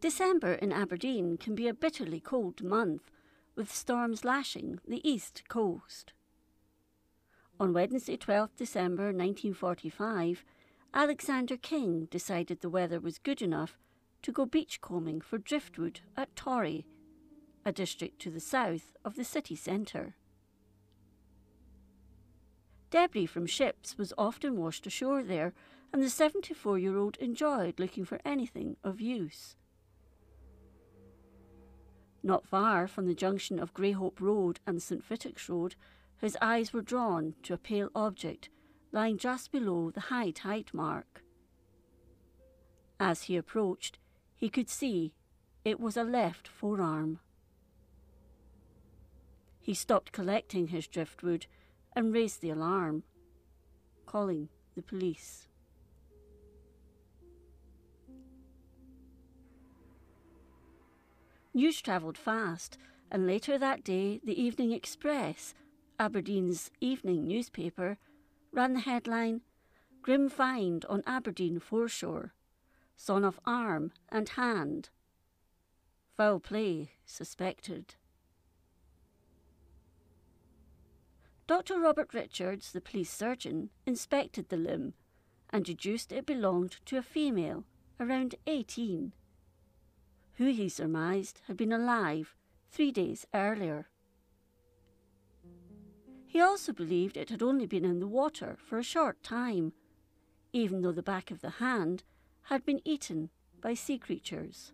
December in Aberdeen can be a bitterly cold month, with storms lashing the east coast. On Wednesday, 12th December 1945, Alexander King decided the weather was good enough to go beachcombing for driftwood at Torry, a district to the south of the city centre. Debris from ships was often washed ashore there, and the 74 year old enjoyed looking for anything of use. Not far from the junction of Greyhope Road and St Fittick's Road, his eyes were drawn to a pale object lying just below the high tide mark. As he approached, he could see it was a left forearm. He stopped collecting his driftwood and raised the alarm, calling the police. News travelled fast, and later that day, the Evening Express, Aberdeen's evening newspaper, ran the headline Grim Find on Aberdeen Foreshore, Sawn off Arm and Hand. Foul play suspected. Dr. Robert Richards, the police surgeon, inspected the limb and deduced it belonged to a female around 18 who he surmised had been alive three days earlier. He also believed it had only been in the water for a short time, even though the back of the hand had been eaten by sea creatures.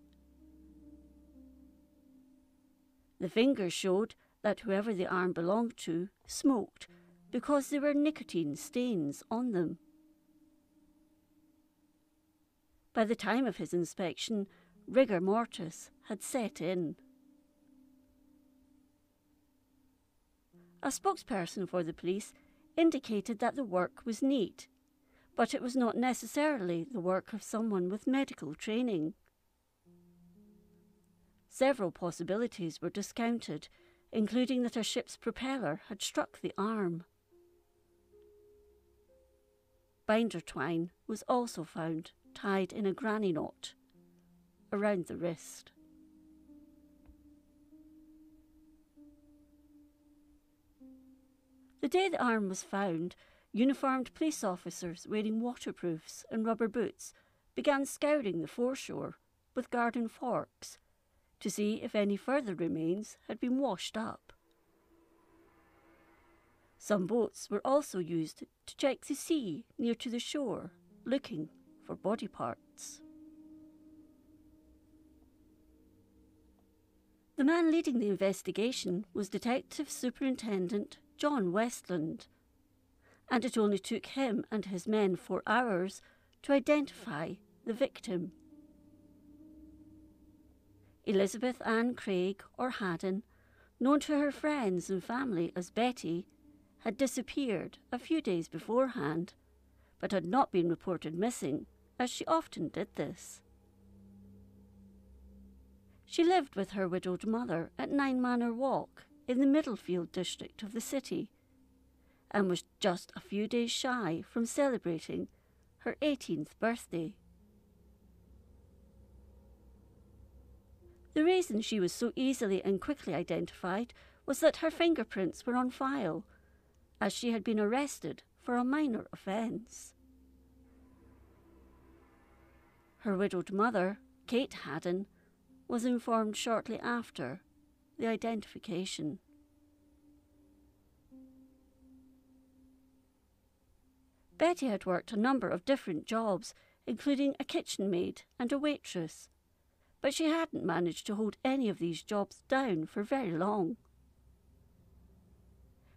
The fingers showed that whoever the arm belonged to smoked because there were nicotine stains on them. By the time of his inspection, rigor mortis had set in. A spokesperson for the police indicated that the work was neat, but it was not necessarily the work of someone with medical training. Several possibilities were discounted, including that a ship's propeller had struck the arm. Binder twine was also found tied in a granny knot around the wrist. The day the arm was found, uniformed police officers wearing waterproofs and rubber boots began scouring the foreshore with garden forks to see if any further remains had been washed up. Some boats were also used to check the sea near to the shore, looking for body parts. The man leading the investigation was Detective Superintendent John Westland, and it only took him and his men four hours to identify the victim. Elizabeth Ann Craig, or Haddon, known to her friends and family as Betty, had disappeared a few days beforehand, but had not been reported missing, as she often did this. She lived with her widowed mother at Nine Manor Walk in the Middlefield district of the city and was just a few days shy from celebrating her 18th birthday. The reason she was so easily and quickly identified was that her fingerprints were on file, as she had been arrested for a minor offence. Her widowed mother, Kate Haddon, was informed shortly after the identification. Betty had worked a number of different jobs, including a kitchen maid and a waitress, but she hadn't managed to hold any of these jobs down for very long.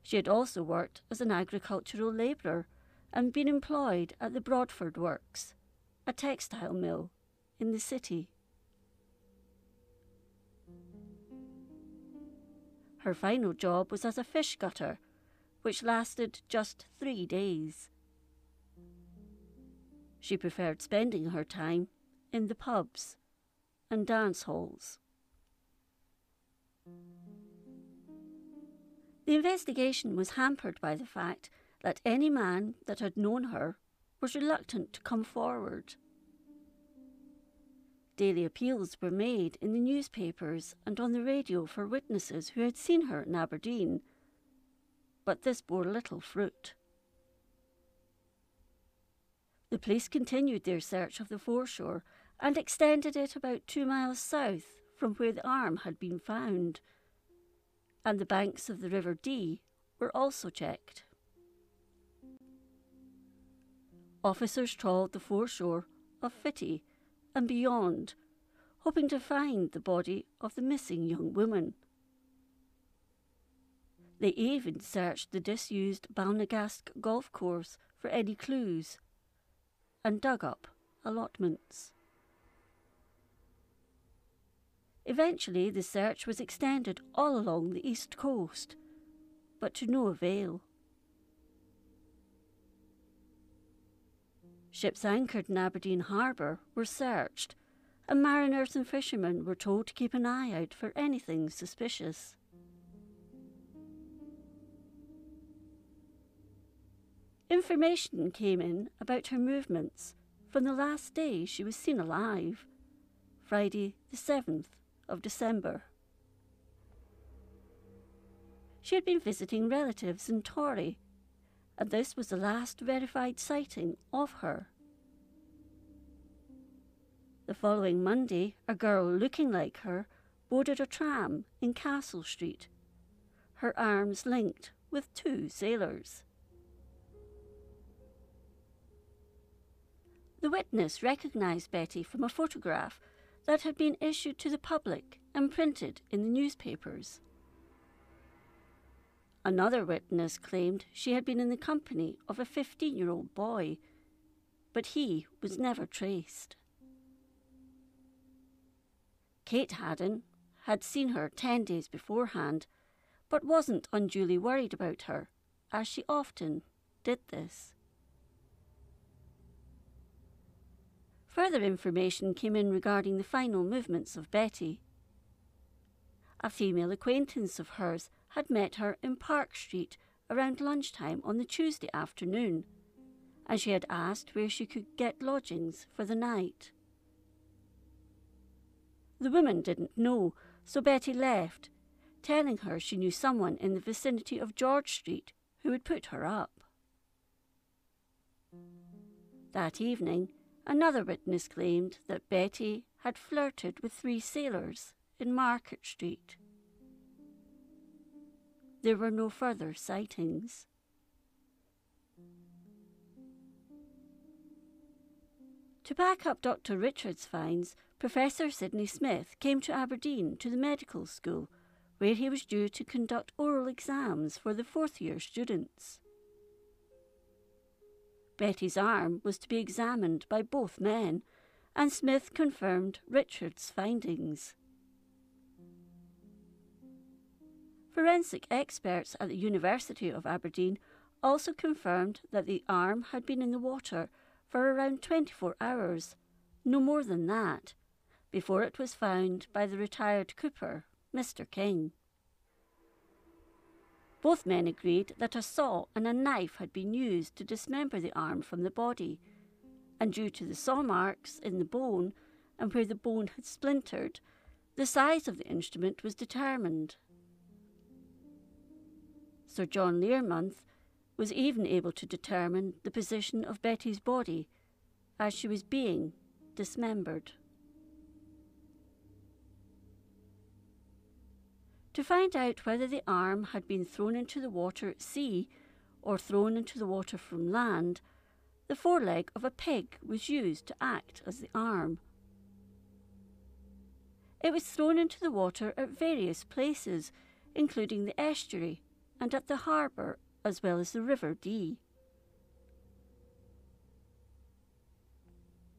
She had also worked as an agricultural labourer and been employed at the Broadford Works, a textile mill in the city. Her final job was as a fish gutter, which lasted just three days. She preferred spending her time in the pubs and dance halls. The investigation was hampered by the fact that any man that had known her was reluctant to come forward. Daily appeals were made in the newspapers and on the radio for witnesses who had seen her in Aberdeen, but this bore little fruit. The police continued their search of the foreshore and extended it about two miles south from where the arm had been found, and the banks of the River Dee were also checked. Officers trawled the foreshore of Fittie and beyond, hoping to find the body of the missing young woman. They even searched the disused Balnagask golf course for any clues and dug up allotments. Eventually, the search was extended all along the east coast, but to no avail. Ships anchored in Aberdeen Harbour were searched, and mariners and fishermen were told to keep an eye out for anything suspicious. Information came in about her movements from the last day she was seen alive, Friday the 7th of December. She had been visiting relatives in Torry and this was the last verified sighting of her. The following Monday, a girl looking like her boarded a tram in Castle Street, her arms linked with two sailors. The witness recognised Betty from a photograph that had been issued to the public and printed in the newspapers. Another witness claimed she had been in the company of a 15 year old boy, but he was never traced. Kate Haddon had seen her 10 days beforehand, but wasn't unduly worried about her, as she often did this. Further information came in regarding the final movements of Betty. A female acquaintance of hers had met her in Park Street around lunchtime on the Tuesday afternoon, and she had asked where she could get lodgings for the night. The woman didn't know, so Betty left, telling her she knew someone in the vicinity of George Street who would put her up. That evening, another witness claimed that Betty had flirted with three sailors in Market Street. There were no further sightings. To back up Dr. Richard's finds, Professor Sidney Smith came to Aberdeen to the medical school, where he was due to conduct oral exams for the fourth year students. Betty's arm was to be examined by both men, and Smith confirmed Richard's findings. Forensic experts at the University of Aberdeen also confirmed that the arm had been in the water for around 24 hours, no more than that, before it was found by the retired cooper, Mr. King. Both men agreed that a saw and a knife had been used to dismember the arm from the body, and due to the saw marks in the bone and where the bone had splintered, the size of the instrument was determined. Sir John Learmonth was even able to determine the position of Betty's body as she was being dismembered. To find out whether the arm had been thrown into the water at sea or thrown into the water from land, the foreleg of a pig was used to act as the arm. It was thrown into the water at various places, including the estuary, and at the harbour as well as the River Dee.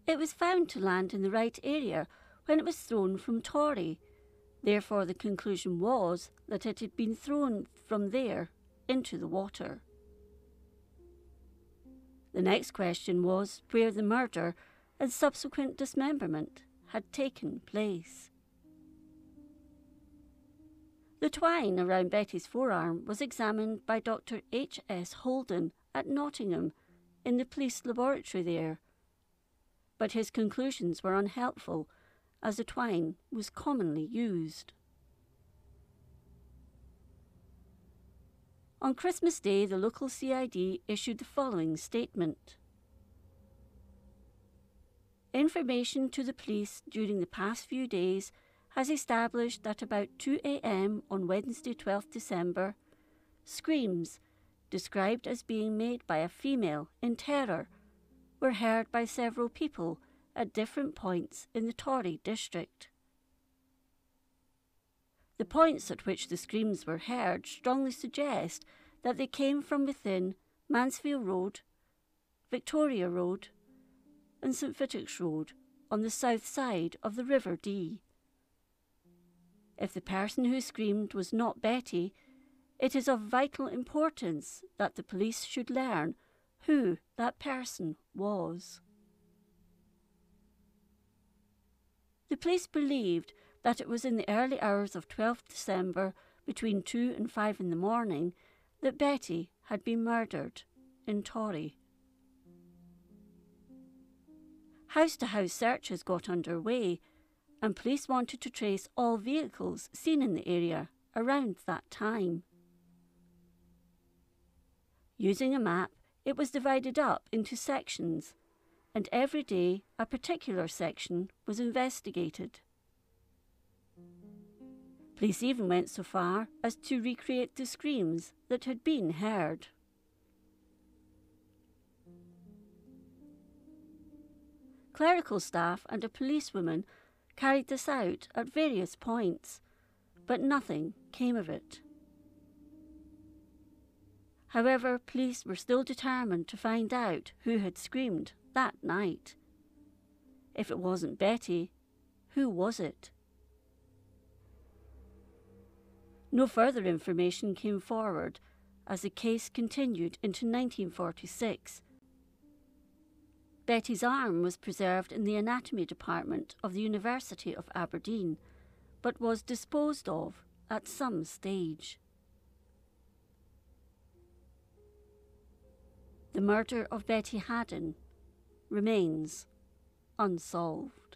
It was found to land in the right area when it was thrown from Torry. Therefore, the conclusion was that it had been thrown from there into the water. The next question was where the murder and subsequent dismemberment had taken place. The twine around Betty's forearm was examined by Dr. H. S. Holden at Nottingham in the police laboratory there. But his conclusions were unhelpful, as the twine was commonly used. On Christmas Day, the local CID issued the following statement. Information to the police during the past few days has established that about 2 a.m. on Wednesday, 12th December, screams, described as being made by a female in terror, were heard by several people at different points in the Torry district. The points at which the screams were heard strongly suggest that they came from within Mansfield Road, Victoria Road, and St Fittick's Road on the south side of the River Dee. If the person who screamed was not Betty, it is of vital importance that the police should learn who that person was. The police believed that it was in the early hours of 12th December, between 2 and 5 in the morning, that Betty had been murdered in Torry. House to house searches got underway, and police wanted to trace all vehicles seen in the area around that time. Using a map, it was divided up into sections, and every day a particular section was investigated. Police even went so far as to recreate the screams that had been heard. Clerical staff and a policewoman carried this out at various points, but nothing came of it. However, police were still determined to find out who had screamed that night. If it wasn't Betty, who was it? No further information came forward as the case continued into 1946. Betty's arm was preserved in the anatomy department of the University of Aberdeen, but was disposed of at some stage. The murder of Betty Haddon remains unsolved.